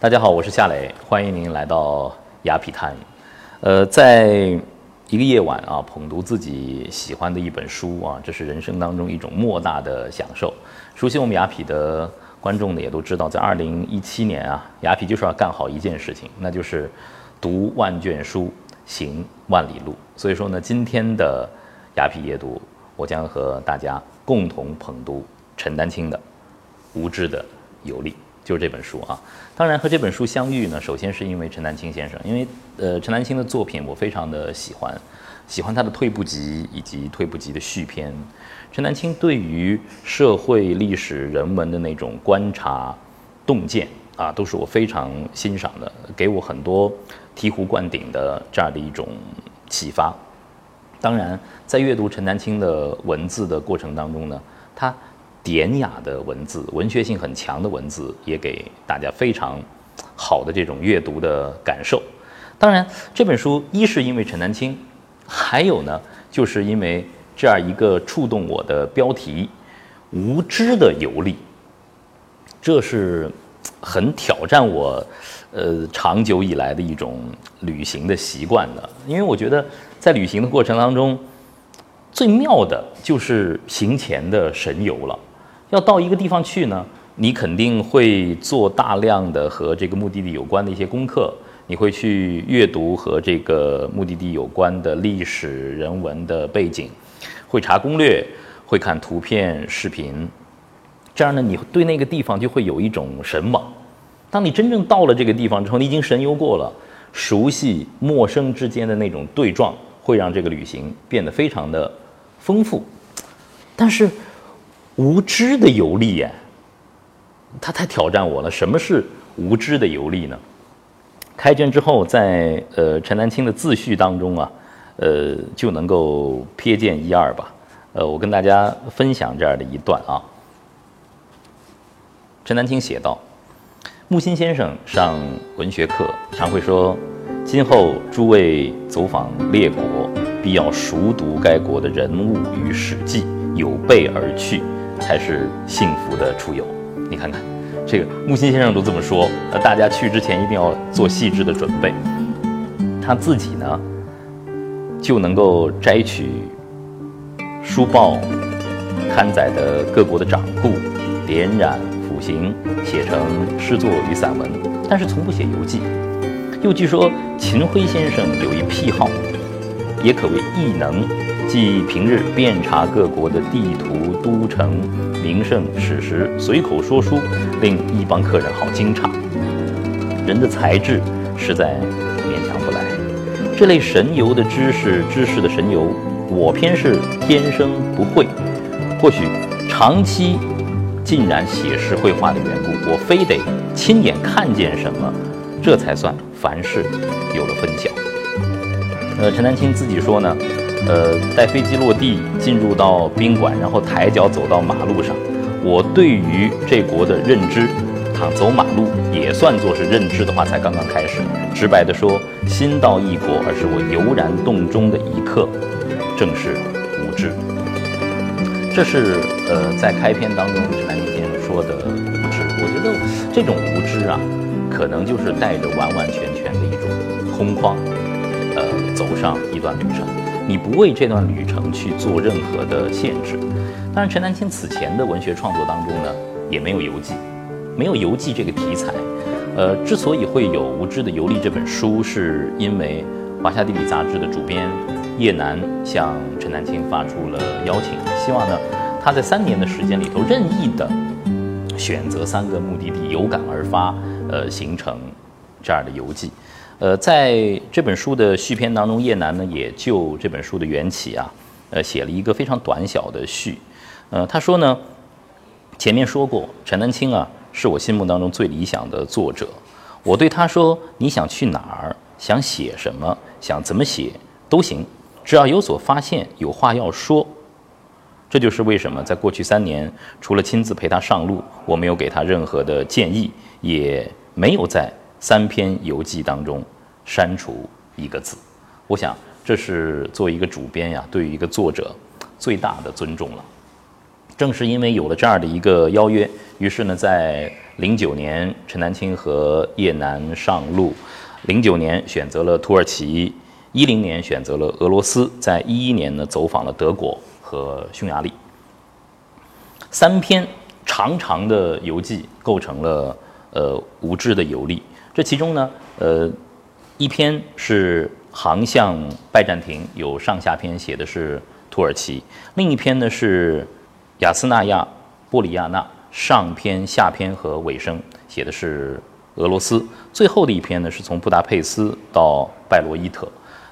大家好，我是夏磊，欢迎您来到雅痞谈。呃，在一个夜晚啊，捧读自己喜欢的一本书啊，这是人生当中一种莫大的享受。熟悉我们雅痞的观众呢，也都知道，在二零一七年啊，雅痞就是要干好一件事情，那就是读万卷书，行万里路。所以说呢，今天的雅痞夜读，我将和大家共同捧读陈丹青的《无知的游历》。就是这本书啊，当然和这本书相遇呢，首先是因为陈丹青先生，因为呃陈丹青的作品我非常的喜欢，喜欢他的《退步集》以及《退步集》的续篇。陈丹青对于社会历史人文的那种观察洞见啊，都是我非常欣赏的，给我很多醍醐灌顶的这样的一种启发。当然，在阅读陈丹青的文字的过程当中呢，他。典雅的文字，文学性很强的文字，也给大家非常好的这种阅读的感受。当然，这本书一是因为陈丹青，还有呢，就是因为这样一个触动我的标题“无知的游历”，这是很挑战我呃长久以来的一种旅行的习惯的。因为我觉得在旅行的过程当中，最妙的就是行前的神游了。要到一个地方去呢，你肯定会做大量的和这个目的地有关的一些功课，你会去阅读和这个目的地有关的历史人文的背景，会查攻略，会看图片视频，这样呢，你对那个地方就会有一种神往。当你真正到了这个地方之后，你已经神游过了，熟悉陌生之间的那种对撞，会让这个旅行变得非常的丰富，但是。无知的游历呀，他太挑战我了。什么是无知的游历呢？开卷之后，在呃陈丹青的自序当中啊，呃就能够瞥见一二吧。呃，我跟大家分享这样的一段啊。陈丹青写道：木心先生上文学课常会说，今后诸位走访列国，必要熟读该国的人物与史记，有备而去。才是幸福的出游。你看看，这个木心先生都这么说，那大家去之前一定要做细致的准备。他自己呢，就能够摘取书报刊载的各国的掌故，点染辅行，写成诗作与散文，但是从不写游记。又据说秦晖先生有一癖好，也可谓异能。即平日遍查各国的地图、都城、名胜、史实，随口说书，令一帮客人好惊诧。人的才智实在勉强不来。这类神游的知识，知识的神游，我偏是天生不会。或许长期浸染写实绘画的缘故，我非得亲眼看见什么，这才算凡事有了分晓。呃，陈丹青自己说呢。呃，带飞机落地，进入到宾馆，然后抬脚走到马路上，我对于这国的认知，躺走马路也算作是认知的话，才刚刚开始。直白的说，心到异国，而是我油然动中的一刻，正是无知。这是呃，在开篇当中陈丹先生说的无知。我觉得这种无知啊，可能就是带着完完全全的一种空旷，呃，走上一段旅程。你不为这段旅程去做任何的限制。当然，陈丹青此前的文学创作当中呢，也没有游记，没有游记这个题材。呃，之所以会有《无知的游历》这本书，是因为《华夏地理》杂志的主编叶楠向陈丹青发出了邀请，希望呢他在三年的时间里头任意的选择三个目的地，有感而发，呃，形成这样的游记。呃，在这本书的续篇当中，叶楠呢也就这本书的缘起啊，呃，写了一个非常短小的序。呃，他说呢，前面说过，陈丹青啊是我心目当中最理想的作者。我对他说，你想去哪儿，想写什么，想怎么写都行，只要有所发现，有话要说。这就是为什么在过去三年，除了亲自陪他上路，我没有给他任何的建议，也没有在。三篇游记当中删除一个字，我想这是作为一个主编呀，对于一个作者最大的尊重了。正是因为有了这样的一个邀约，于是呢，在零九年，陈丹青和叶楠上路，零九年选择了土耳其，一零年选择了俄罗斯，在一一年呢，走访了德国和匈牙利。三篇长长的游记构成了呃无知的游历。这其中呢，呃，一篇是航向拜占庭，有上下篇写的是土耳其；另一篇呢是雅斯纳亚、波里亚纳，上篇、下篇和尾声写的是俄罗斯；最后的一篇呢是从布达佩斯到拜罗伊特。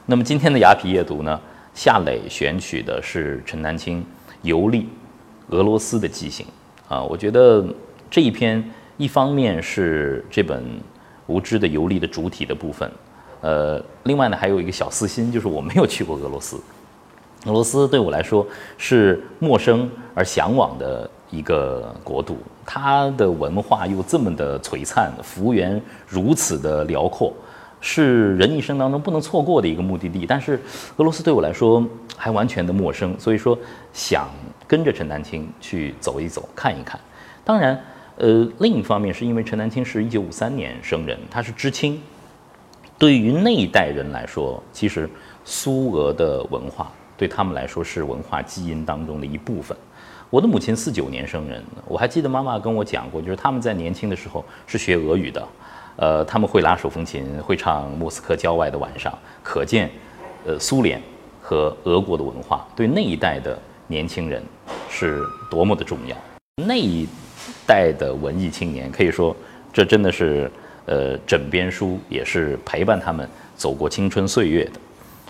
那么今天的雅痞夜读呢，夏磊选取的是陈丹青游历。俄罗斯的记行啊，我觉得这一篇一方面是这本无知的游历的主体的部分，呃，另外呢还有一个小私心，就是我没有去过俄罗斯，俄罗斯对我来说是陌生而向往的一个国度，它的文化又这么的璀璨，幅员如此的辽阔。是人一生当中不能错过的一个目的地，但是俄罗斯对我来说还完全的陌生，所以说想跟着陈丹青去走一走、看一看。当然，呃，另一方面是因为陈丹青是一九五三年生人，他是知青，对于那一代人来说，其实苏俄的文化对他们来说是文化基因当中的一部分。我的母亲四九年生人，我还记得妈妈跟我讲过，就是他们在年轻的时候是学俄语的。呃，他们会拉手风琴，会唱《莫斯科郊外的晚上》，可见，呃，苏联和俄国的文化对那一代的年轻人是多么的重要。那一代的文艺青年，可以说，这真的是呃枕边书，也是陪伴他们走过青春岁月的。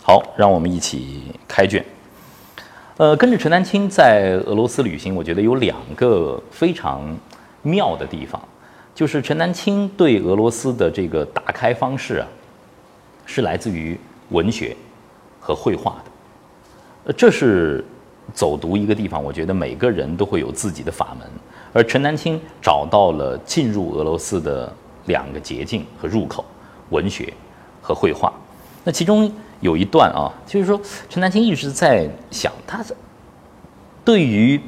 好，让我们一起开卷。呃，跟着陈丹青在俄罗斯旅行，我觉得有两个非常妙的地方。就是陈丹青对俄罗斯的这个打开方式啊，是来自于文学和绘画的。呃，这是走读一个地方，我觉得每个人都会有自己的法门。而陈丹青找到了进入俄罗斯的两个捷径和入口：文学和绘画。那其中有一段啊，就是说陈丹青一直在想，他对于。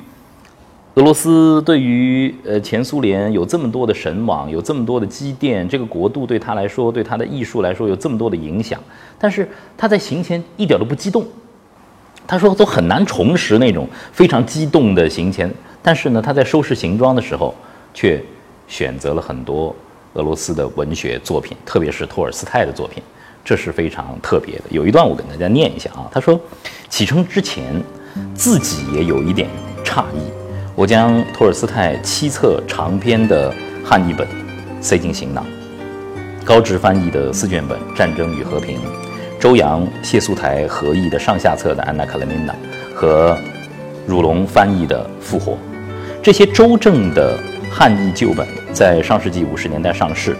俄罗斯对于呃前苏联有这么多的神往，有这么多的积淀，这个国度对他来说，对他的艺术来说有这么多的影响，但是他在行前一点都不激动。他说都很难重拾那种非常激动的行前，但是呢，他在收拾行装的时候，却选择了很多俄罗斯的文学作品，特别是托尔斯泰的作品，这是非常特别的。有一段我跟大家念一下啊，他说启程之前，自己也有一点诧异。我将托尔斯泰七册长篇的汉译本塞进行囊，高职翻译的四卷本《战争与和平》，周扬、谢素台合译的上下册的《安娜·卡列尼娜》和汝龙翻译的《复活》，这些周正的汉译旧本在上世纪五十年代上市，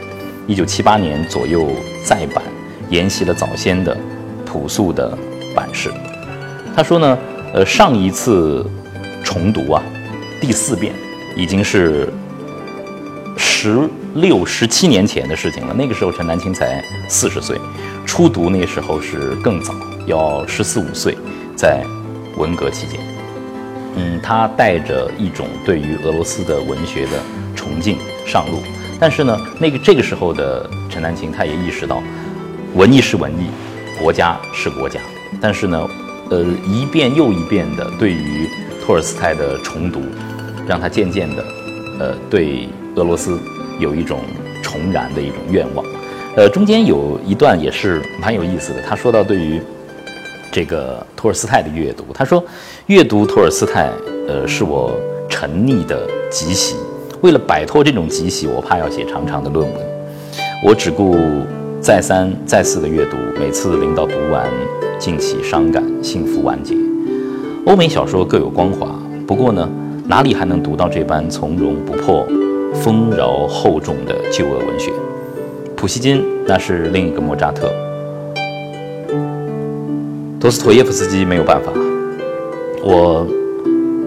一九七八年左右再版，沿袭了早先的朴素的版式。他说呢，呃，上一次重读啊。第四遍，已经是十六、十七年前的事情了。那个时候陈丹青才四十岁，初读那时候是更早，要十四五岁，在文革期间。嗯，他带着一种对于俄罗斯的文学的崇敬上路。但是呢，那个这个时候的陈丹青，他也意识到，文艺是文艺，国家是国家。但是呢，呃，一遍又一遍的对于托尔斯泰的重读。让他渐渐的，呃，对俄罗斯有一种重燃的一种愿望。呃，中间有一段也是蛮有意思的。他说到对于这个托尔斯泰的阅读，他说阅读托尔斯泰，呃，是我沉溺的极喜。为了摆脱这种极喜，我怕要写长长的论文，我只顾再三再四的阅读。每次临到读完，尽起伤感，幸福完结。欧美小说各有光华，不过呢。哪里还能读到这般从容不迫、丰饶厚重的旧俄文学？普希金那是另一个莫扎特，多斯托耶夫斯基没有办法，我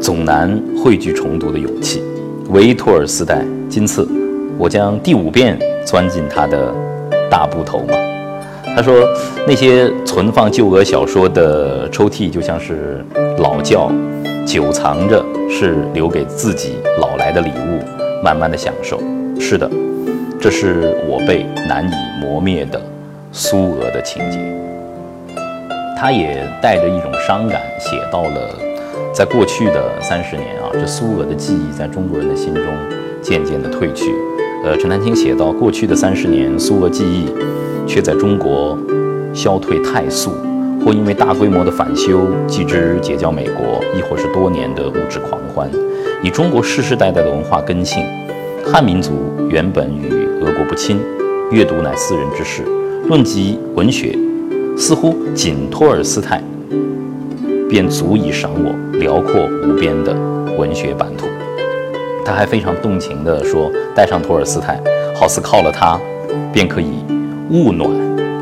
总难汇聚重读的勇气。维托尔斯泰，今次我将第五遍钻进他的大部头吗？他说，那些存放旧俄小说的抽屉就像是老窖。久藏着是留给自己老来的礼物，慢慢的享受。是的，这是我辈难以磨灭的苏俄的情节。他也带着一种伤感，写到了，在过去的三十年啊，这苏俄的记忆在中国人的心中渐渐的褪去。呃，陈丹青写到，过去的三十年，苏俄记忆却在中国消退太速，或因为大规模的返修，继之结交美国，亦或是多年的物质狂欢，以中国世世代代的文化根性，汉民族原本与俄国不亲，阅读乃私人之事，论及文学，似乎仅托尔斯泰便足以赏我辽阔无边的文学版图。他还非常动情地说：“带上托尔斯泰，好似靠了他，便可以焐暖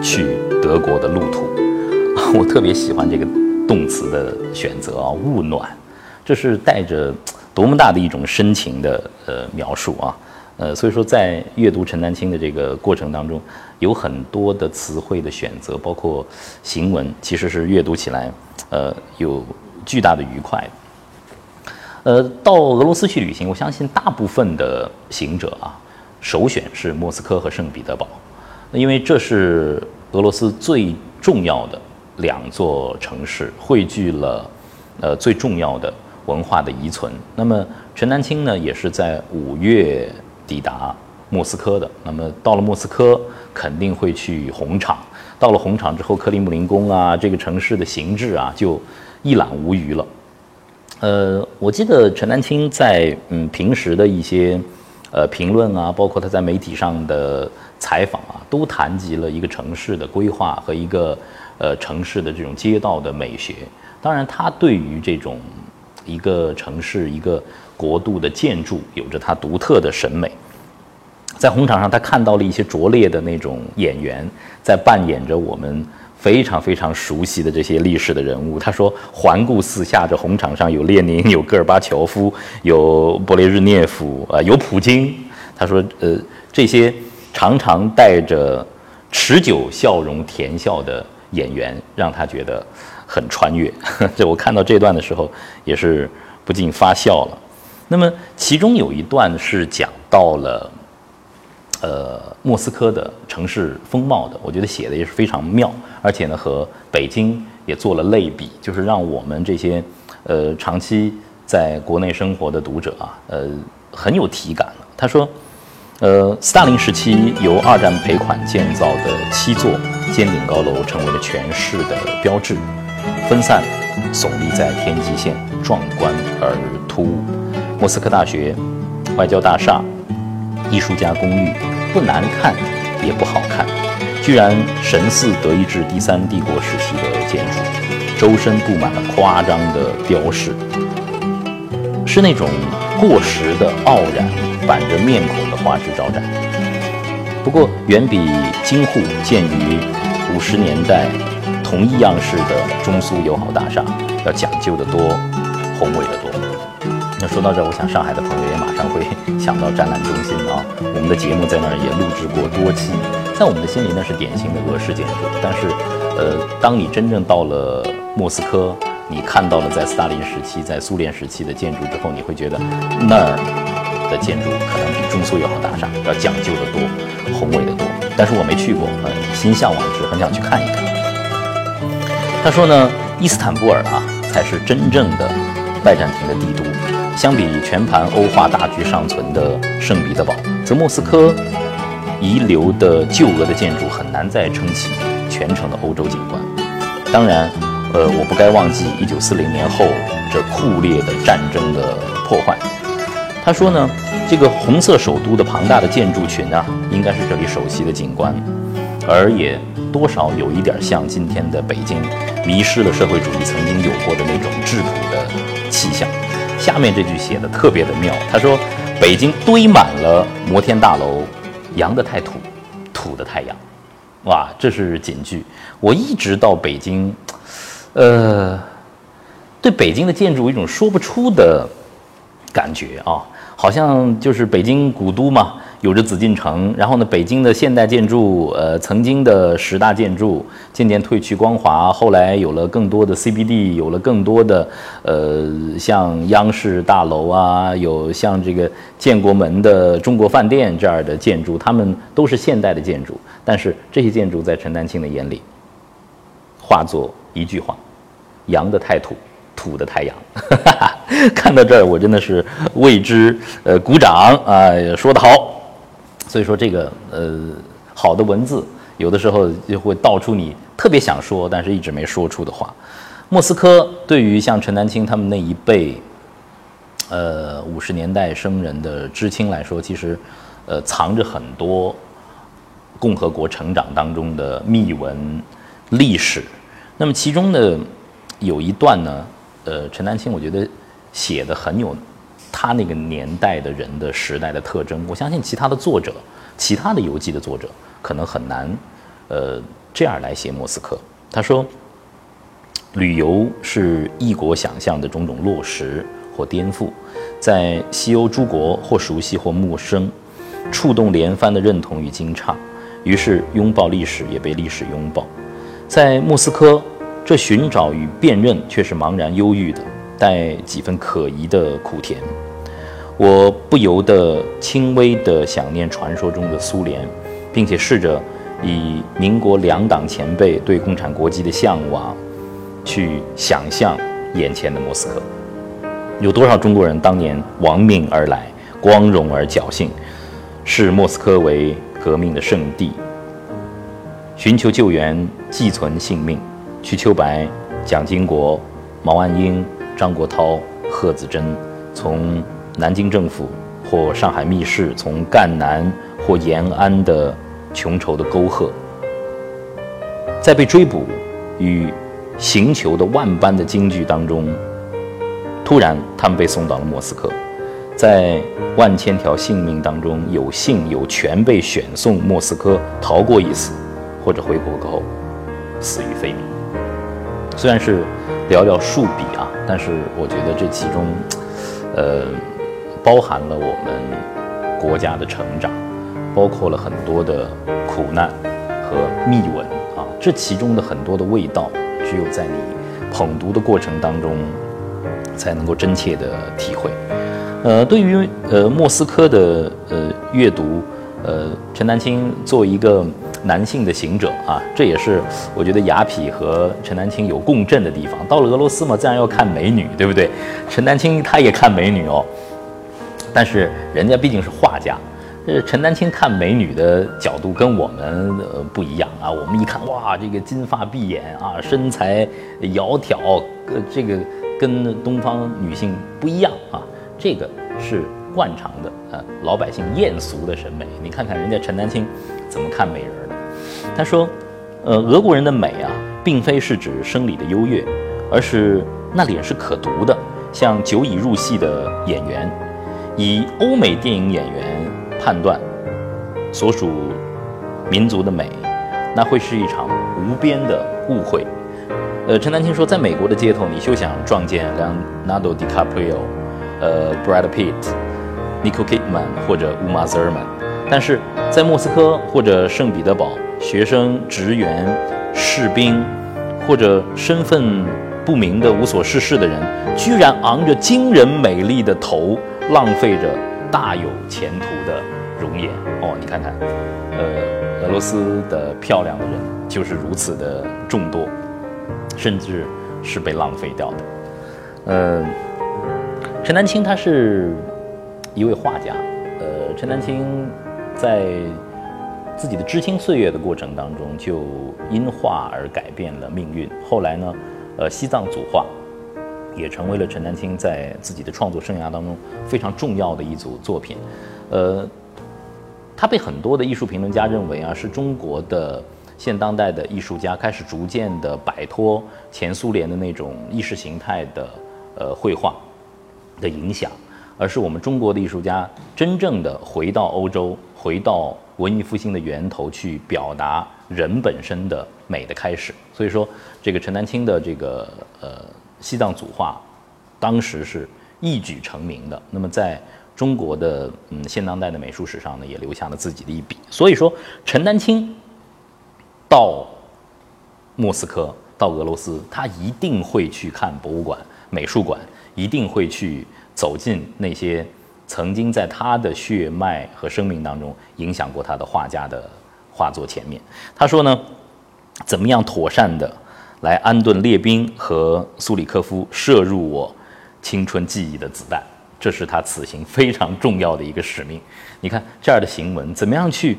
去德国的路途。”我特别喜欢这个动词的选择啊，“焐暖”，这是带着多么大的一种深情的呃描述啊！呃，所以说在阅读陈丹青的这个过程当中，有很多的词汇的选择，包括行文，其实是阅读起来呃有巨大的愉快。呃，到俄罗斯去旅行，我相信大部分的行者啊，首选是莫斯科和圣彼得堡，因为这是俄罗斯最重要的两座城市，汇聚了呃最重要的文化的遗存。那么陈丹青呢，也是在五月抵达莫斯科的。那么到了莫斯科，肯定会去红场。到了红场之后，克里姆林宫啊，这个城市的形制啊，就一览无余了。呃，我记得陈丹青在嗯平时的一些呃评论啊，包括他在媒体上的采访啊，都谈及了一个城市的规划和一个呃城市的这种街道的美学。当然，他对于这种一个城市、一个国度的建筑有着它独特的审美。在红场上，他看到了一些拙劣的那种演员在扮演着我们。非常非常熟悉的这些历史的人物，他说环顾四下，这红场上有列宁，有戈尔巴乔夫，有勃列日涅夫，啊，有普京。他说，呃，这些常常带着持久笑容甜笑的演员，让他觉得很穿越。这我看到这段的时候，也是不禁发笑了。那么其中有一段是讲到了。呃，莫斯科的城市风貌的，我觉得写的也是非常妙，而且呢，和北京也做了类比，就是让我们这些呃长期在国内生活的读者啊，呃很有体感他说，呃，斯大林时期由二战赔款建造的七座尖顶高楼成为了全市的标志，分散耸立在天际线，壮观而突兀。莫斯科大学、外交大厦、艺术家公寓。不难看，也不好看，居然神似德意志第三帝国时期的建筑，周身布满了夸张的雕饰，是那种过时的傲然，板着面孔的花枝招展。不过，远比京沪建于五十年代同一样式的中苏友好大厦要讲究的多，宏伟的多。那说到这，我想上海的朋友也马上会 想到展览中心啊。我们的节目在那儿也录制过多期，在我们的心里那是典型的俄式建筑。但是，呃，当你真正到了莫斯科，你看到了在斯大林时期、在苏联时期的建筑之后，你会觉得那儿的建筑可能比中苏友好大厦要讲究的多、宏伟的多。但是我没去过，呃，心向往之，很想去看一看。他说呢，伊斯坦布尔啊，才是真正的拜占庭的帝都。相比全盘欧化大局尚存的圣彼得堡，则莫斯科遗留的旧俄的建筑很难再撑起全城的欧洲景观。当然，呃，我不该忘记1940年后这酷烈的战争的破坏。他说呢，这个红色首都的庞大的建筑群啊，应该是这里首席的景观，而也多少有一点像今天的北京，迷失了社会主义曾经有过的那种质朴的气象。下面这句写的特别的妙，他说：“北京堆满了摩天大楼，洋的太土，土的太阳。”哇，这是警句。我一直到北京，呃，对北京的建筑有一种说不出的感觉啊，好像就是北京古都嘛，有着紫禁城。然后呢，北京的现代建筑，呃，曾经的十大建筑渐渐褪去光华，后来有了更多的 CBD，有了更多的呃，像央视大楼啊，有像这个建国门的中国饭店这样的建筑，他们都是现代的建筑。但是这些建筑在陈丹青的眼里，化作一句话：洋的太土。土的太阳，看到这儿我真的是为之呃鼓掌啊，说得好。所以说这个呃好的文字，有的时候就会道出你特别想说但是一直没说出的话。莫斯科对于像陈丹青他们那一辈，呃五十年代生人的知青来说，其实呃藏着很多共和国成长当中的秘闻历史。那么其中的有一段呢。呃，陈丹青，我觉得写的很有他那个年代的人的时代的特征。我相信其他的作者，其他的游记的作者可能很难，呃，这样来写莫斯科。他说，旅游是异国想象的种种落实或颠覆，在西欧诸国或熟悉或陌生，触动连番的认同与惊诧，于是拥抱历史，也被历史拥抱。在莫斯科。这寻找与辨认却是茫然忧郁的，带几分可疑的苦甜。我不由得轻微地想念传说中的苏联，并且试着以民国两党前辈对共产国际的向往，去想象眼前的莫斯科。有多少中国人当年亡命而来，光荣而侥幸，视莫斯科为革命的圣地，寻求救援，寄存性命。瞿秋白、蒋经国、毛岸英、张国焘、贺子珍，从南京政府或上海密室，从赣南或延安的穷愁的沟壑，在被追捕与行求的万般的惊惧当中，突然他们被送到了莫斯科，在万千条性命当中，有幸有权被选送莫斯科，逃过一死，或者回国后死于非命。虽然是寥寥数笔啊，但是我觉得这其中，呃，包含了我们国家的成长，包括了很多的苦难和秘闻啊。这其中的很多的味道，只有在你捧读的过程当中，才能够真切的体会。呃，对于呃莫斯科的呃阅读，呃，陈丹青作为一个。男性的行者啊，这也是我觉得雅痞和陈丹青有共振的地方。到了俄罗斯嘛，自然要看美女，对不对？陈丹青他也看美女哦，但是人家毕竟是画家，呃，陈丹青看美女的角度跟我们呃不一样啊。我们一看哇，这个金发碧眼啊，身材窈窕，呃，这个跟东方女性不一样啊，这个是惯常的呃老百姓艳俗的审美。你看看人家陈丹青怎么看美人。他说：“呃，俄国人的美啊，并非是指生理的优越，而是那脸是可读的，像久已入戏的演员。以欧美电影演员判断所属民族的美，那会是一场无边的误会。”呃，陈丹青说，在美国的街头，你休想撞见 Leonardo DiCaprio、呃 Brad Pitt、Nicole Kidman 或者 Uma Thurman，但是在莫斯科或者圣彼得堡。学生、职员、士兵，或者身份不明的无所事事的人，居然昂着惊人美丽的头，浪费着大有前途的容颜。哦，你看看，呃，俄罗斯的漂亮的人就是如此的众多，甚至是被浪费掉的。呃，陈丹青他是一位画家。呃，陈丹青在。自己的知青岁月的过程当中，就因画而改变了命运。后来呢，呃，西藏组画也成为了陈丹青在自己的创作生涯当中非常重要的一组作品。呃，他被很多的艺术评论家认为啊，是中国的现当代的艺术家开始逐渐的摆脱前苏联的那种意识形态的呃绘画的影响，而是我们中国的艺术家真正的回到欧洲，回到。文艺复兴的源头去表达人本身的美的开始，所以说这个陈丹青的这个呃西藏组画，当时是一举成名的。那么在中国的嗯现当代的美术史上呢，也留下了自己的一笔。所以说，陈丹青到莫斯科、到俄罗斯，他一定会去看博物馆、美术馆，一定会去走进那些曾经在他的血脉和生命当中影响过他的画家的画作前面。他说呢，怎么样妥善的来安顿列宾和苏里科夫射入我青春记忆的子弹？这是他此行非常重要的一个使命。你看这样的行文，怎么样去，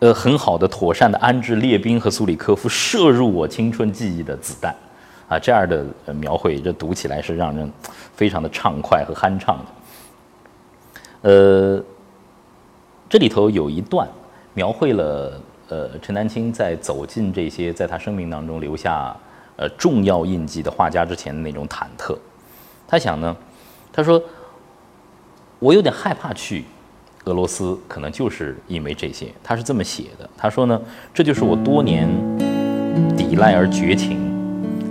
呃，很好的、妥善的安置列宾和苏里科夫射入我青春记忆的子弹，啊，这样的描绘，这读起来是让人非常的畅快和酣畅的。呃，这里头有一段描绘了，呃，陈丹青在走进这些在他生命当中留下呃重要印记的画家之前的那种忐忑。他想呢，他说。我有点害怕去俄罗斯，可能就是因为这些。他是这么写的，他说呢，这就是我多年抵赖而绝情，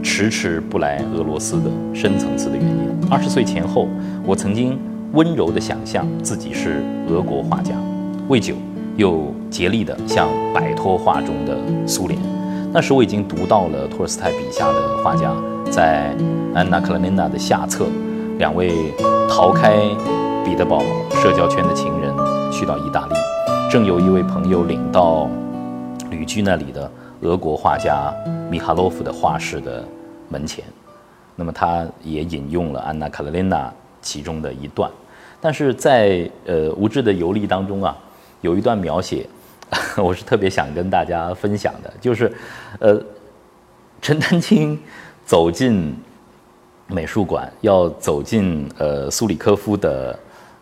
迟迟不来俄罗斯的深层次的原因。二十岁前后，我曾经温柔地想象自己是俄国画家，未久又竭力地想摆脱画中的苏联。那时我已经读到了托尔斯泰笔下的画家，在《安娜·卡列尼娜》的下册，两位逃开。彼得堡社交圈的情人去到意大利，正有一位朋友领到旅居那里的俄国画家米哈洛夫的画室的门前。那么他也引用了《安娜·卡列尼娜》其中的一段，但是在呃无知的游历当中啊，有一段描写，我是特别想跟大家分享的，就是呃陈丹青走进美术馆，要走进呃苏里科夫的。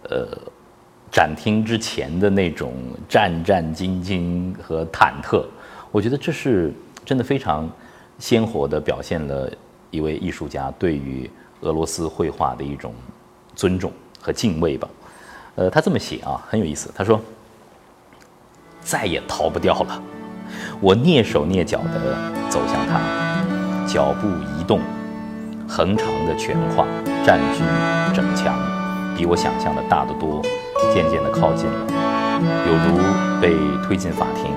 呃，展厅之前的那种战战兢兢和忐忑，我觉得这是真的非常鲜活的表现了一位艺术家对于俄罗斯绘画的一种尊重和敬畏吧。呃，他这么写啊，很有意思。他说：“再也逃不掉了，我蹑手蹑脚地走向他，脚步移动，横长的全画占据整墙。”比我想象的大得多，渐渐地靠近了，有如被推进法庭，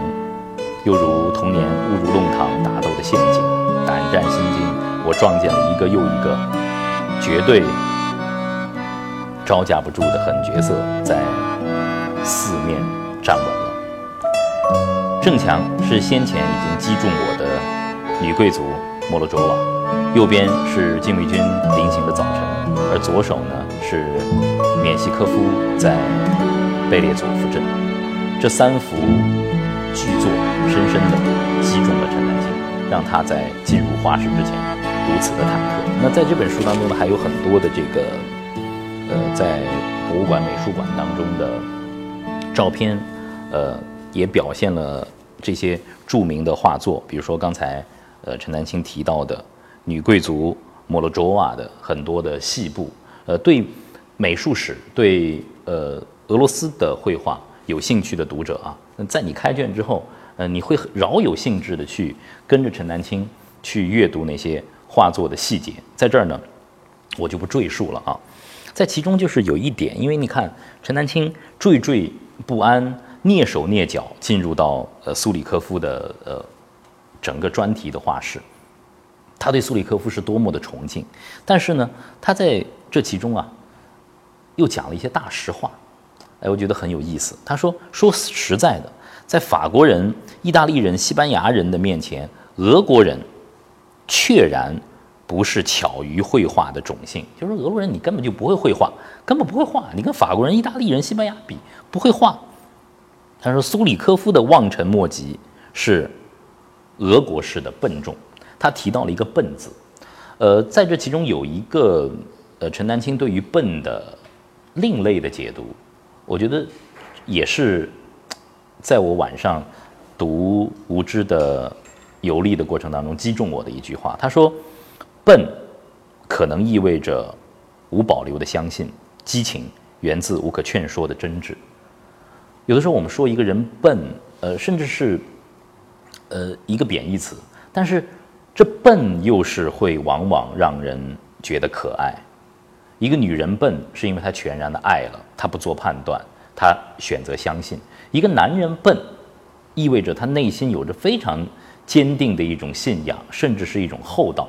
又如童年误入弄堂打斗的陷阱，胆战心惊。我撞见了一个又一个绝对招架不住的狠角色，在四面站稳了。正墙是先前已经击中我的女贵族莫洛卓瓦。右边是禁卫军临行的早晨，而左手呢是缅西科夫在贝列佐夫镇。这三幅巨作深深地击中了陈丹青，让他在进入画室之前如此的忐忑。那在这本书当中呢，还有很多的这个呃，在博物馆、美术馆当中的照片，呃，也表现了这些著名的画作，比如说刚才呃陈丹青提到的。女贵族莫洛卓瓦的很多的细部，呃，对美术史、对呃俄罗斯的绘画有兴趣的读者啊，在你开卷之后，呃，你会饶有兴致的去跟着陈丹青去阅读那些画作的细节。在这儿呢，我就不赘述了啊。在其中就是有一点，因为你看陈丹青惴惴不安、蹑手蹑脚进入到呃苏里科夫的呃整个专题的画室。他对苏里科夫是多么的崇敬，但是呢，他在这其中啊，又讲了一些大实话，哎，我觉得很有意思。他说：“说实在的，在法国人、意大利人、西班牙人的面前，俄国人确然不是巧于绘画的种姓。就是俄国人，你根本就不会绘画，根本不会画。你跟法国人、意大利人、西班牙比，不会画。”他说：“苏里科夫的望尘莫及是俄国式的笨重。”他提到了一个“笨”字，呃，在这其中有一个，呃，陈丹青对于“笨”的另类的解读，我觉得也是在我晚上读无知的游历的过程当中击中我的一句话。他说：“笨，可能意味着无保留的相信，激情源自无可劝说的真挚。有的时候我们说一个人笨，呃，甚至是呃一个贬义词，但是。”这笨又是会往往让人觉得可爱，一个女人笨，是因为她全然的爱了，她不做判断，她选择相信；一个男人笨，意味着他内心有着非常坚定的一种信仰，甚至是一种厚道。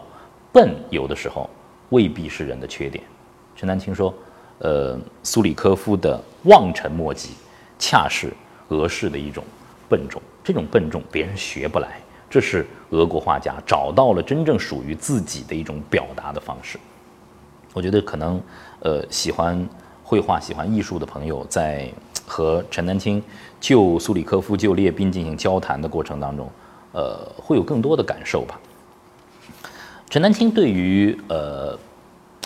笨有的时候未必是人的缺点。陈丹青说：“呃，苏里科夫的望尘莫及，恰是俄式的一种笨重。这种笨重别人学不来，这是俄国画家找到了真正属于自己的一种表达的方式。我觉得可能，呃，喜欢绘画、喜欢艺术的朋友，在和陈丹青就苏里科夫、就列宾进行交谈的过程当中，呃，会有更多的感受吧。”陈丹青对于呃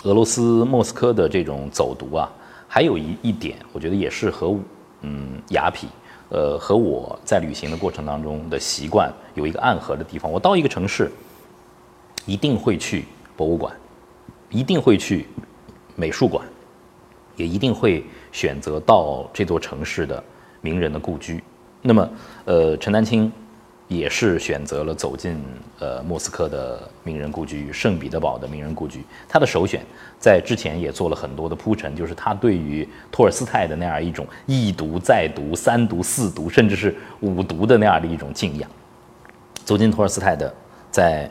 俄罗斯莫斯科的这种走读啊，还有一一点，我觉得也是和嗯雅痞呃和我在旅行的过程当中的习惯有一个暗合的地方。我到一个城市，一定会去博物馆，一定会去美术馆，也一定会选择到这座城市的名人的故居。那么，呃，陈丹青。也是选择了走进呃莫斯科的名人故居圣彼得堡的名人故居。他的首选在之前也做了很多的铺陈，就是他对于托尔斯泰的那样一种一读再读、三读四读，甚至是五读的那样的一种敬仰。走进托尔斯泰的在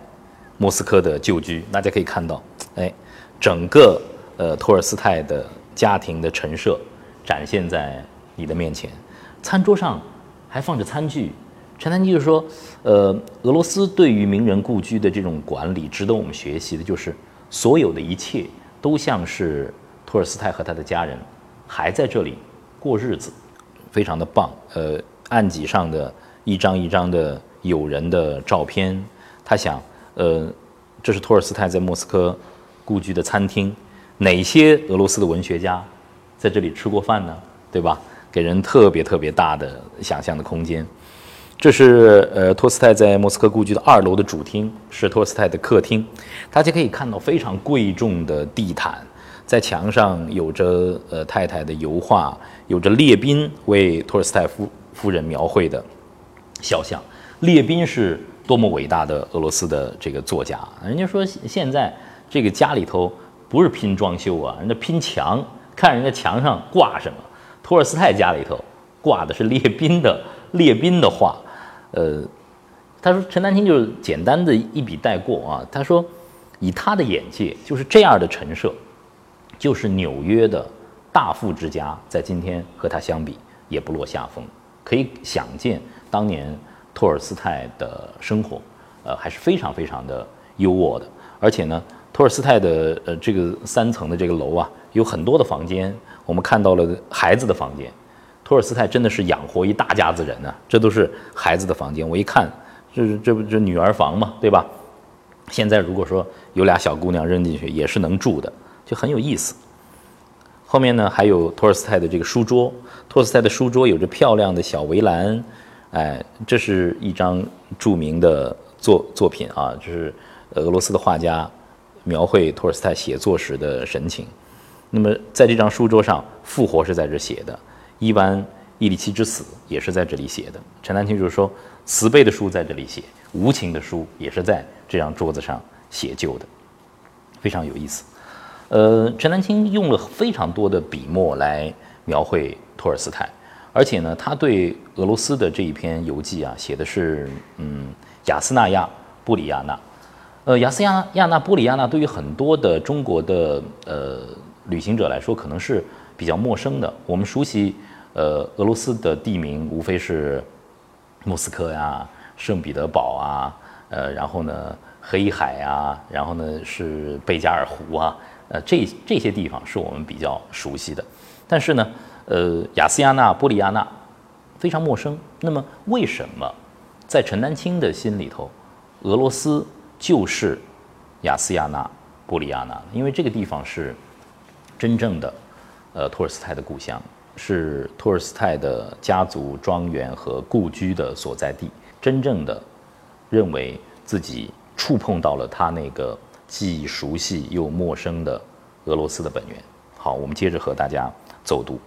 莫斯科的旧居，大家可以看到，哎，整个呃托尔斯泰的家庭的陈设展现在你的面前，餐桌上还放着餐具。陈丹青就说，呃，俄罗斯对于名人故居的这种管理，值得我们学习的，就是所有的一切都像是托尔斯泰和他的家人还在这里过日子，非常的棒。呃，案几上的一张一张的友人的照片，他想，呃，这是托尔斯泰在莫斯科故居的餐厅，哪些俄罗斯的文学家在这里吃过饭呢？对吧？给人特别特别大的想象的空间。这是呃托斯泰在莫斯科故居的二楼的主厅，是托斯泰的客厅。大家可以看到非常贵重的地毯，在墙上有着呃太太的油画，有着列宾为托尔斯泰夫夫人描绘的肖像。列宾是多么伟大的俄罗斯的这个作家，人家说现在这个家里头不是拼装修啊，人家拼墙，看人家墙上挂什么。托尔斯泰家里头挂的是列宾的列宾的画。呃，他说陈丹青就是简单的一笔带过啊。他说，以他的眼界，就是这样的陈设，就是纽约的大富之家，在今天和他相比也不落下风。可以想见，当年托尔斯泰的生活，呃，还是非常非常的优渥的。而且呢，托尔斯泰的呃这个三层的这个楼啊，有很多的房间，我们看到了孩子的房间。托尔斯泰真的是养活一大家子人呢，这都是孩子的房间。我一看，这这不这女儿房嘛，对吧？现在如果说有俩小姑娘扔进去，也是能住的，就很有意思。后面呢，还有托尔斯泰的这个书桌，托尔斯泰的书桌有着漂亮的小围栏，哎，这是一张著名的作作品啊，就是俄罗斯的画家描绘托尔斯泰写作时的神情。那么在这张书桌上，复活是在这写的。伊万·伊里奇之死也是在这里写的。陈丹青就是说，慈悲的书在这里写，无情的书也是在这张桌子上写就的，非常有意思。呃，陈丹青用了非常多的笔墨来描绘托尔斯泰，而且呢，他对俄罗斯的这一篇游记啊，写的是嗯，雅斯纳亚·布里亚纳。呃，雅斯亚亚纳·布里亚纳对于很多的中国的呃旅行者来说，可能是比较陌生的。我们熟悉。呃，俄罗斯的地名无非是莫斯科呀、圣彼得堡啊，呃，然后呢，黑海啊，然后呢是贝加尔湖啊，呃，这这些地方是我们比较熟悉的。但是呢，呃，雅斯亚纳、波利亚纳非常陌生。那么，为什么在陈丹青的心里头，俄罗斯就是雅斯亚纳、波利亚纳？因为这个地方是真正的呃托尔斯泰的故乡。是托尔斯泰的家族庄园和故居的所在地，真正的认为自己触碰到了他那个既熟悉又陌生的俄罗斯的本源。好，我们接着和大家走读，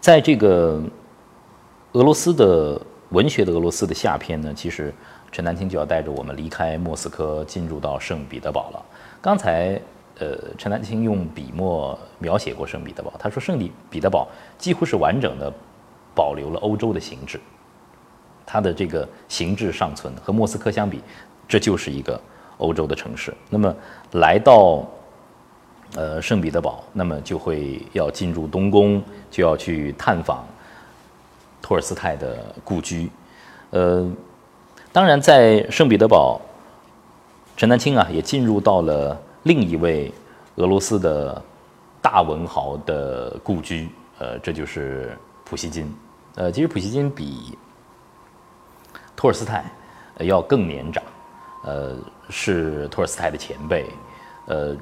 在这个俄罗斯的文学的俄罗斯的下篇呢，其实陈丹青就要带着我们离开莫斯科，进入到圣彼得堡了。刚才呃，陈丹青用笔墨描写过圣彼得堡，他说圣彼彼得堡几乎是完整的保留了欧洲的形制，它的这个形制尚存，和莫斯科相比，这就是一个欧洲的城市。那么来到呃圣彼得堡，那么就会要进入东宫，就要去探访托尔斯泰的故居。呃，当然在圣彼得堡，陈丹青啊也进入到了。另一位俄罗斯的大文豪的故居，呃，这就是普希金。呃，其实普希金比托尔斯泰要更年长，呃，是托尔斯泰的前辈。呃，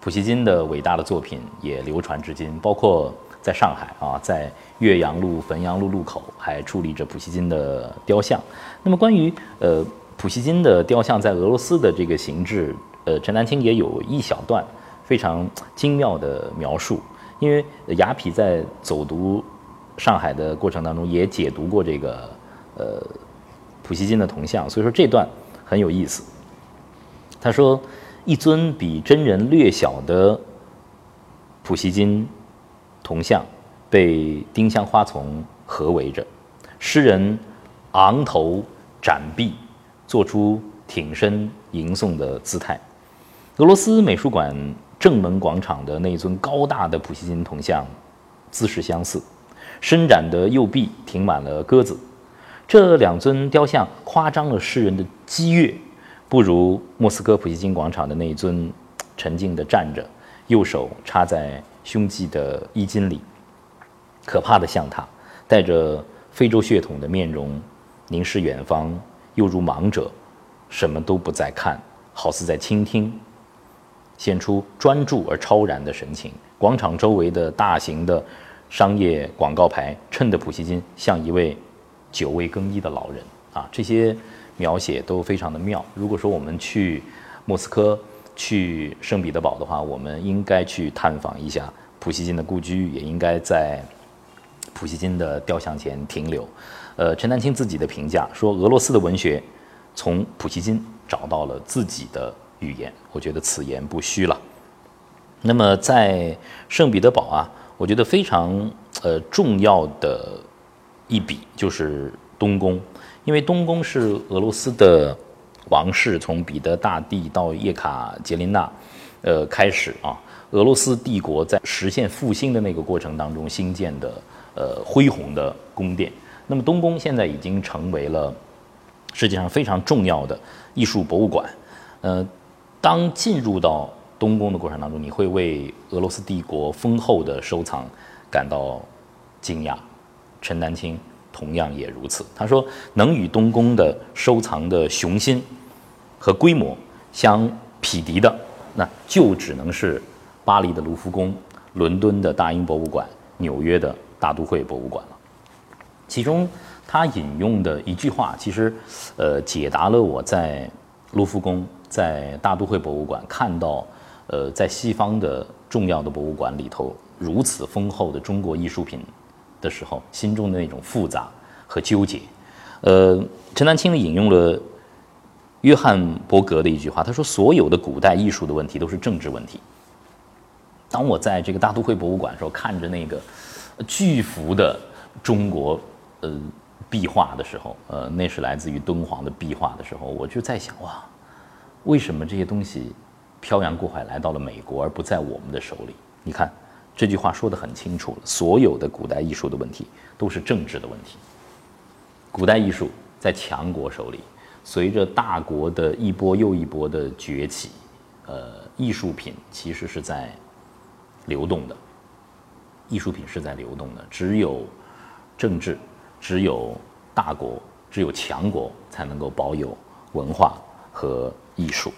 普希金的伟大的作品也流传至今，包括在上海啊，在岳阳路、汾阳路路口还矗立着普希金的雕像。那么，关于呃普希金的雕像在俄罗斯的这个形制。呃，陈丹青也有一小段非常精妙的描述，因为雅痞在走读上海的过程当中也解读过这个呃普希金的铜像，所以说这段很有意思。他说，一尊比真人略小的普希金铜像被丁香花丛合围着，诗人昂头展臂，做出挺身迎送的姿态。俄罗斯美术馆正门广场的那尊高大的普希金铜像，姿势相似，伸展的右臂停满了鸽子。这两尊雕像夸张了诗人的激越，不如莫斯科普希金广场的那一尊沉静地站着，右手插在胸肌的衣襟里，可怕的像他，带着非洲血统的面容，凝视远方，又如盲者，什么都不在看，好似在倾听。显出专注而超然的神情。广场周围的大型的商业广告牌衬得普希金像一位久未更衣的老人啊！这些描写都非常的妙。如果说我们去莫斯科、去圣彼得堡的话，我们应该去探访一下普希金的故居，也应该在普希金的雕像前停留。呃，陈丹青自己的评价说：“俄罗斯的文学从普希金找到了自己的。”语言，我觉得此言不虚了。那么在圣彼得堡啊，我觉得非常呃重要的一笔就是东宫，因为东宫是俄罗斯的王室从彼得大帝到叶卡捷琳娜，呃开始啊，俄罗斯帝国在实现复兴的那个过程当中兴建的呃恢宏的宫殿。那么东宫现在已经成为了世界上非常重要的艺术博物馆，呃。当进入到东宫的过程当中，你会为俄罗斯帝国丰厚的收藏感到惊讶。陈丹青同样也如此。他说，能与东宫的收藏的雄心和规模相匹敌的，那就只能是巴黎的卢浮宫、伦敦的大英博物馆、纽约的大都会博物馆了。其中他引用的一句话，其实呃解答了我在卢浮宫。在大都会博物馆看到，呃，在西方的重要的博物馆里头如此丰厚的中国艺术品的时候，心中的那种复杂和纠结。呃，陈丹青引用了约翰伯格的一句话，他说：“所有的古代艺术的问题都是政治问题。”当我在这个大都会博物馆的时候，看着那个巨幅的中国呃壁画的时候，呃，那是来自于敦煌的壁画的时候，我就在想，哇！为什么这些东西漂洋过海来到了美国，而不在我们的手里？你看这句话说得很清楚。所有的古代艺术的问题都是政治的问题。古代艺术在强国手里，随着大国的一波又一波的崛起，呃，艺术品其实是在流动的。艺术品是在流动的。只有政治，只有大国，只有强国才能够保有文化和。艺术，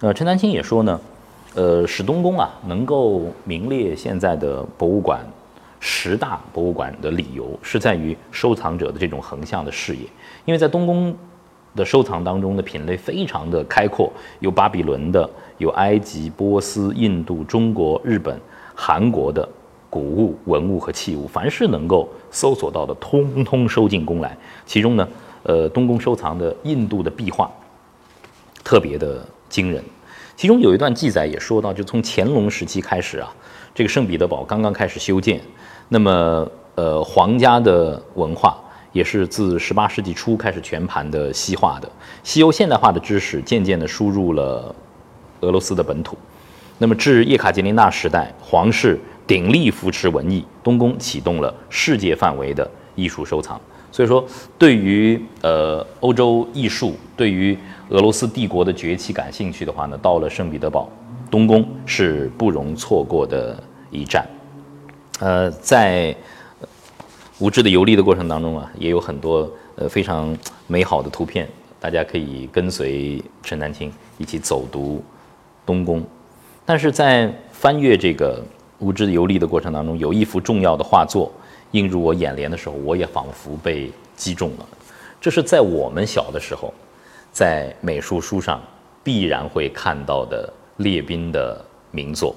呃，陈丹青也说呢，呃，使东宫啊能够名列现在的博物馆十大博物馆的理由，是在于收藏者的这种横向的视野。因为在东宫的收藏当中的品类非常的开阔，有巴比伦的，有埃及、波斯、印度、中国、日本、韩国的古物、文物和器物，凡是能够搜索到的，通通收进宫来。其中呢，呃，东宫收藏的印度的壁画。特别的惊人，其中有一段记载也说到，就从乾隆时期开始啊，这个圣彼得堡刚刚开始修建，那么呃皇家的文化也是自十八世纪初开始全盘的西化的，西欧现代化的知识渐渐的输入了俄罗斯的本土。那么至叶卡捷琳娜时代，皇室鼎力扶持文艺，东宫启动了世界范围的艺术收藏。所以说，对于呃欧洲艺术，对于俄罗斯帝国的崛起感兴趣的话呢，到了圣彼得堡，东宫是不容错过的一站。呃，在无知的游历的过程当中啊，也有很多呃非常美好的图片，大家可以跟随陈丹青一起走读东宫。但是在翻阅这个无知的游历的过程当中，有一幅重要的画作映入我眼帘的时候，我也仿佛被击中了。这是在我们小的时候，在美术书上必然会看到的列宾的名作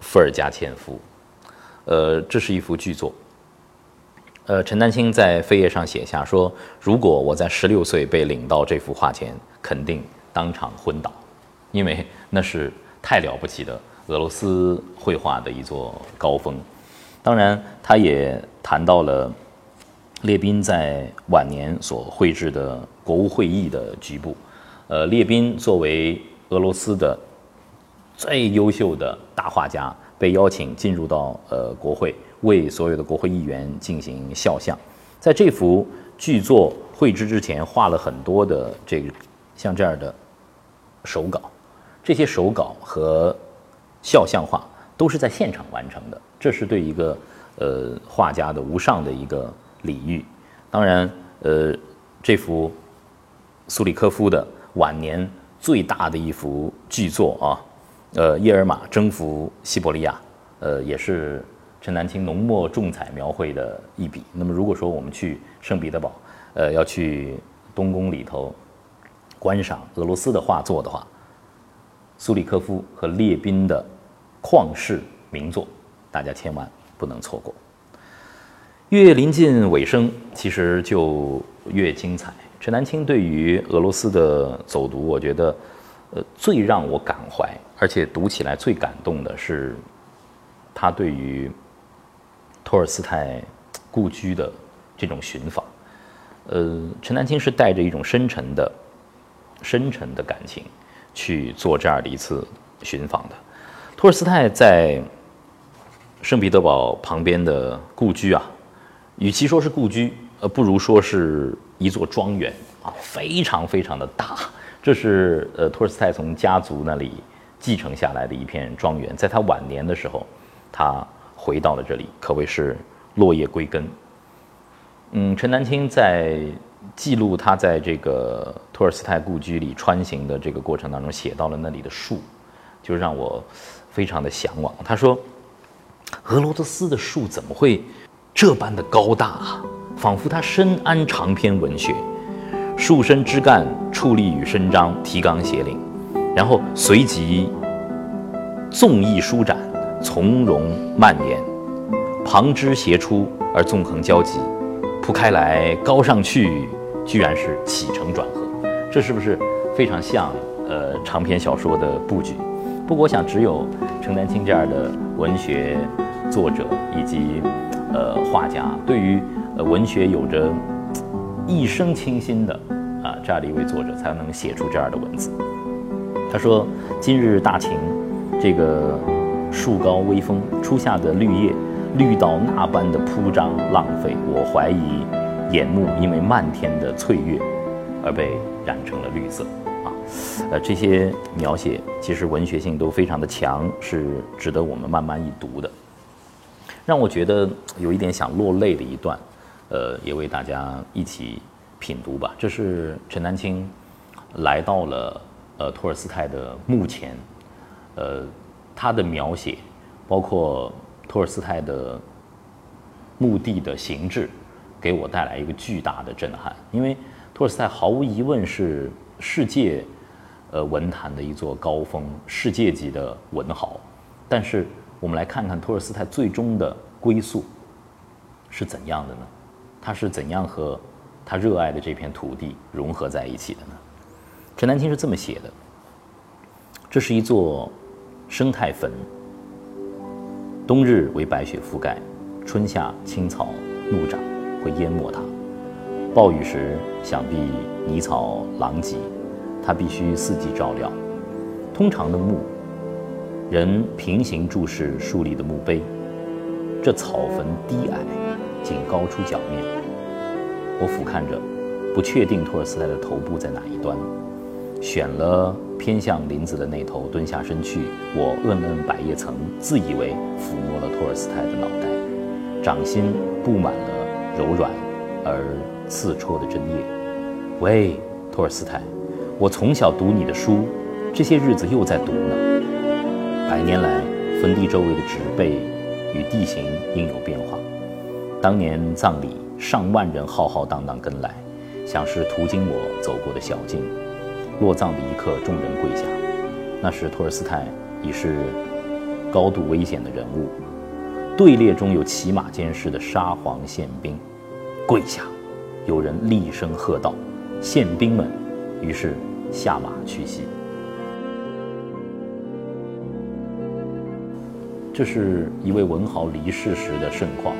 《伏尔加纤夫》。呃，这是一幅巨作。呃，陈丹青在扉页上写下说：“如果我在十六岁被领到这幅画前，肯定当场昏倒，因为那是。”太了不起的俄罗斯绘画的一座高峰，当然，他也谈到了列宾在晚年所绘制的国务会议的局部。呃，列宾作为俄罗斯的最优秀的大画家，被邀请进入到呃国会，为所有的国会议员进行肖像。在这幅巨作绘制之前，画了很多的这个像这样的手稿。这些手稿和肖像画都是在现场完成的，这是对一个呃画家的无上的一个礼遇。当然，呃，这幅苏里科夫的晚年最大的一幅巨作啊，呃，叶尔玛征服西伯利亚，呃，也是陈丹青浓墨重彩描绘的一笔。那么，如果说我们去圣彼得堡，呃，要去东宫里头观赏俄罗斯的画作的话，苏里科夫和列宾的旷世名作，大家千万不能错过。越临近尾声，其实就越精彩。陈丹青对于俄罗斯的走读，我觉得，呃，最让我感怀，而且读起来最感动的是，他对于托尔斯泰故居的这种寻访。呃，陈丹青是带着一种深沉的、深沉的感情。去做这样的一次寻访的，托尔斯泰在圣彼得堡旁边的故居啊，与其说是故居，呃，不如说是一座庄园啊，非常非常的大。这是呃托尔斯泰从家族那里继承下来的一片庄园，在他晚年的时候，他回到了这里，可谓是落叶归根。嗯，陈丹青在。记录他在这个托尔斯泰故居里穿行的这个过程当中，写到了那里的树，就让我非常的向往。他说：“俄罗斯的树怎么会这般的高大啊？仿佛他深谙长篇文学，树身枝干矗立与伸张，提纲挈领，然后随即纵意舒展，从容蔓延，旁枝斜出而纵横交集。”铺开来，高上去，居然是起承转合，这是不是非常像呃长篇小说的布局？不过我想，只有陈丹青这样的文学作者以及呃画家，对于呃文学有着一生倾心的啊这样的一位作者，才能写出这样的文字。他说：“今日大晴，这个树高微风，初夏的绿叶。”绿到那般的铺张浪费，我怀疑眼目因为漫天的翠月而被染成了绿色！呃，这些描写其实文学性都非常的强，是值得我们慢慢一读的。让我觉得有一点想落泪的一段，呃，也为大家一起品读吧。这是陈丹青来到了呃托尔斯泰的墓前，呃，他的描写包括。托尔斯泰的墓地的形制，给我带来一个巨大的震撼。因为托尔斯泰毫无疑问是世界，呃，文坛的一座高峰，世界级的文豪。但是，我们来看看托尔斯泰最终的归宿是怎样的呢？他是怎样和他热爱的这片土地融合在一起的呢？陈丹青是这么写的：这是一座生态坟，冬日为白雪覆盖，春夏青草怒长会淹没它，暴雨时想必泥草狼藉，它必须四季照料。通常的墓，人平行注视树立的墓碑，这草坟低矮，仅高出脚面。我俯瞰着。不确定托尔斯泰的头部在哪一端，选了偏向林子的那头，蹲下身去。我摁摁百叶层，自以为抚摸了托尔斯泰的脑袋，掌心布满了柔软而刺戳的针叶。喂，托尔斯泰，我从小读你的书，这些日子又在读呢。百年来，坟地周围的植被与地形应有变化。当年葬礼，上万人浩浩荡荡跟来。像是途经我走过的小径，落葬的一刻，众人跪下。那时托尔斯泰已是高度危险的人物，队列中有骑马监视的沙皇宪兵，跪下。有人厉声喝道：“宪兵们！”于是下马屈膝。这是一位文豪离世时的盛况，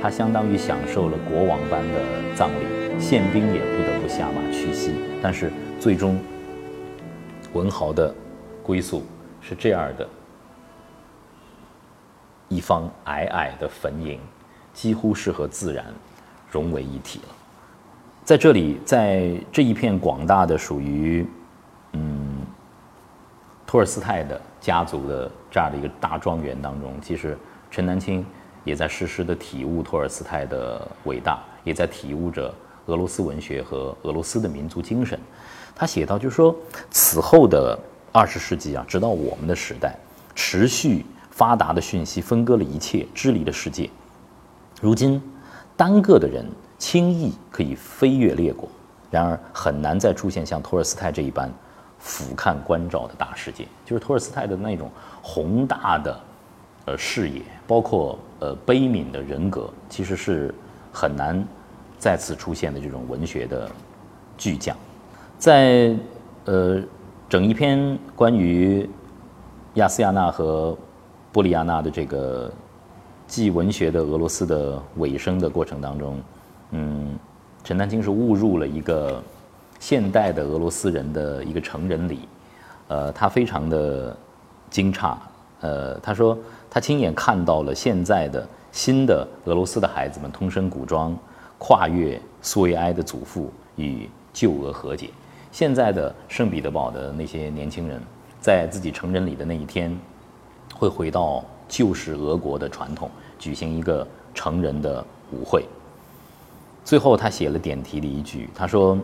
他相当于享受了国王般的葬礼。宪兵也不得不下马屈膝，但是最终，文豪的归宿是这样的：一方矮矮的坟茔，几乎是和自然融为一体了。在这里，在这一片广大的属于嗯托尔斯泰的家族的这样的一个大庄园当中，其实陈丹青也在实时的体悟托尔斯泰的伟大，也在体悟着。俄罗斯文学和俄罗斯的民族精神，他写到，就是说，此后的二十世纪啊，直到我们的时代，持续发达的讯息分割了一切，支离了世界。如今，单个的人轻易可以飞越列国，然而很难再出现像托尔斯泰这一般俯瞰关照的大世界。就是托尔斯泰的那种宏大的呃视野，包括呃悲悯的人格，其实是很难。再次出现的这种文学的巨匠，在呃整一篇关于亚斯亚纳和波利亚纳的这个记文学的俄罗斯的尾声的过程当中，嗯，陈丹青是误入了一个现代的俄罗斯人的一个成人礼，呃，他非常的惊诧，呃，他说他亲眼看到了现在的新的俄罗斯的孩子们通身古装。跨越苏维埃的祖父与旧俄和解，现在的圣彼得堡的那些年轻人，在自己成人礼的那一天，会回到旧时俄国的传统，举行一个成人的舞会。最后，他写了点题的一句，他说：“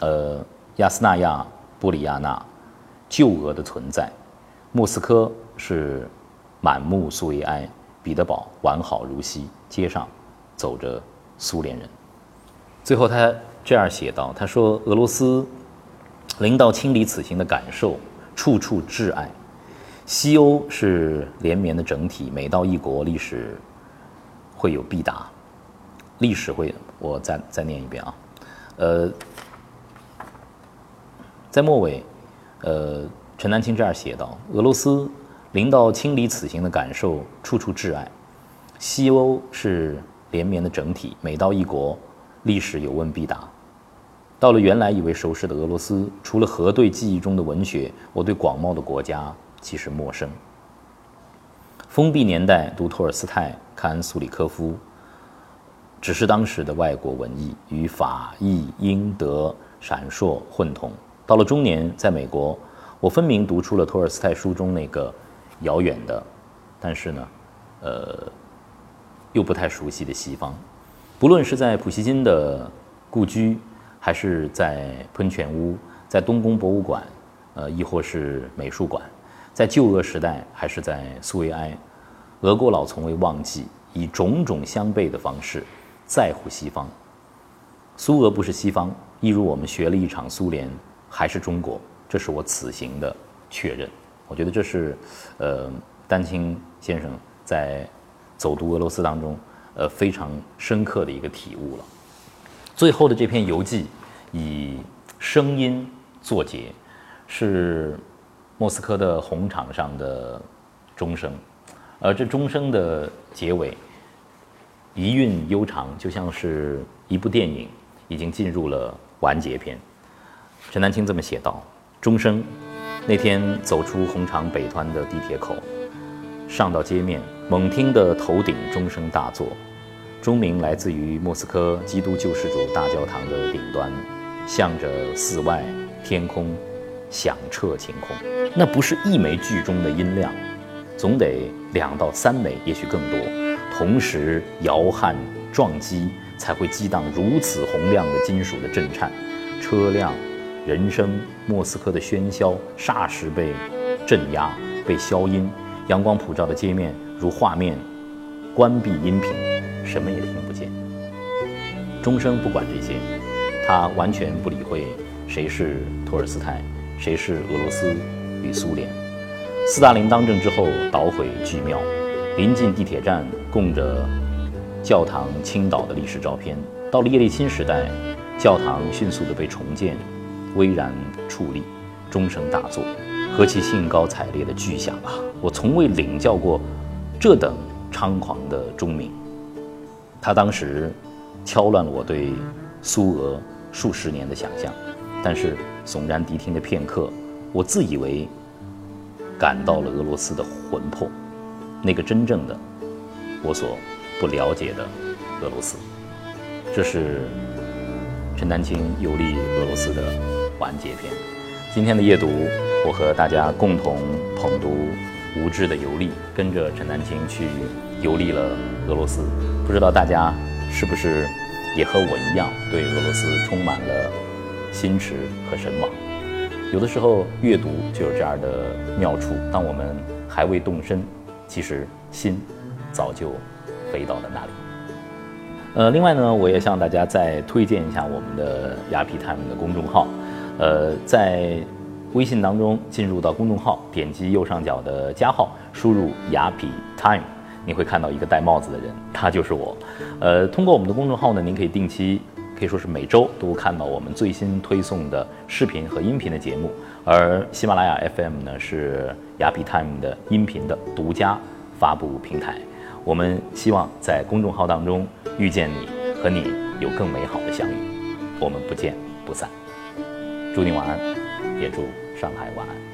呃，亚斯纳亚、布里亚纳，旧俄的存在；莫斯科是满目苏维埃，彼得堡完好如昔，街上走着苏联人。”最后，他这样写道：“他说，俄罗斯领导清理此行的感受，处处挚爱。西欧是连绵的整体，每到一国，历史会有必答。历史会，我再再念一遍啊。呃，在末尾，呃，陈丹青这样写道：俄罗斯临到清理此行的感受，处处挚爱。西欧是连绵的整体，每到一国。”历史有问必答。到了原来以为熟识的俄罗斯，除了核对记忆中的文学，我对广袤的国家其实陌生。封闭年代读托尔斯泰、看苏里科夫，只是当时的外国文艺与法、意、英、德闪烁混同。到了中年，在美国，我分明读出了托尔斯泰书中那个遥远的，但是呢，呃，又不太熟悉的西方。不论是在普希金的故居，还是在喷泉屋，在东宫博物馆，呃，亦或是美术馆，在旧俄时代，还是在苏维埃，俄国佬从未忘记以种种相悖的方式在乎西方。苏俄不是西方，一如我们学了一场苏联还是中国，这是我此行的确认。我觉得这是，呃，丹青先生在走读俄罗斯当中。呃，非常深刻的一个体悟了。最后的这篇游记以声音作结，是莫斯科的红场上的钟声，而这钟声的结尾余韵悠长，就像是一部电影已经进入了完结篇。陈丹青这么写道：“钟声，那天走出红场北端的地铁口，上到街面，猛听的头顶钟声大作，钟鸣来自于莫斯科基督救世主大教堂的顶端，向着寺外天空。”响彻晴空，那不是一枚剧中的音量，总得两到三枚，也许更多，同时摇撼撞击，才会激荡如此洪亮的金属的震颤，车辆、人声、莫斯科的喧嚣，霎时被镇压、被消音，阳光普照的街面如画面，关闭音频，什么也听不见。钟声不管这些，他完全不理会谁是托尔斯泰。谁是俄罗斯与苏联？斯大林当政之后，捣毁巨庙，临近地铁站供着教堂倾倒的历史照片。到了叶利钦时代，教堂迅速的被重建，巍然矗立，钟声大作，何其兴高采烈的巨响啊！我从未领教过这等猖狂的钟鸣。他当时敲乱了我对苏俄数十年的想象。但是悚然谛听的片刻，我自以为感到了俄罗斯的魂魄，那个真正的我所不了解的俄罗斯。这是陈丹青游历俄罗斯的完结篇。今天的夜读，我和大家共同捧读无知的游历，跟着陈丹青去游历了俄罗斯。不知道大家是不是也和我一样，对俄罗斯充满了。心驰和神往，有的时候阅读就有这样的妙处。当我们还未动身，其实心早就飞到了那里。呃，另外呢，我也向大家再推荐一下我们的雅痞 time 的公众号。呃，在微信当中进入到公众号，点击右上角的加号，输入雅痞 time，你会看到一个戴帽子的人，他就是我。呃，通过我们的公众号呢，您可以定期。可以说是每周都看到我们最新推送的视频和音频的节目，而喜马拉雅 FM 呢是雅痞 Time 的音频的独家发布平台。我们希望在公众号当中遇见你，和你有更美好的相遇。我们不见不散。祝你晚安，也祝上海晚安。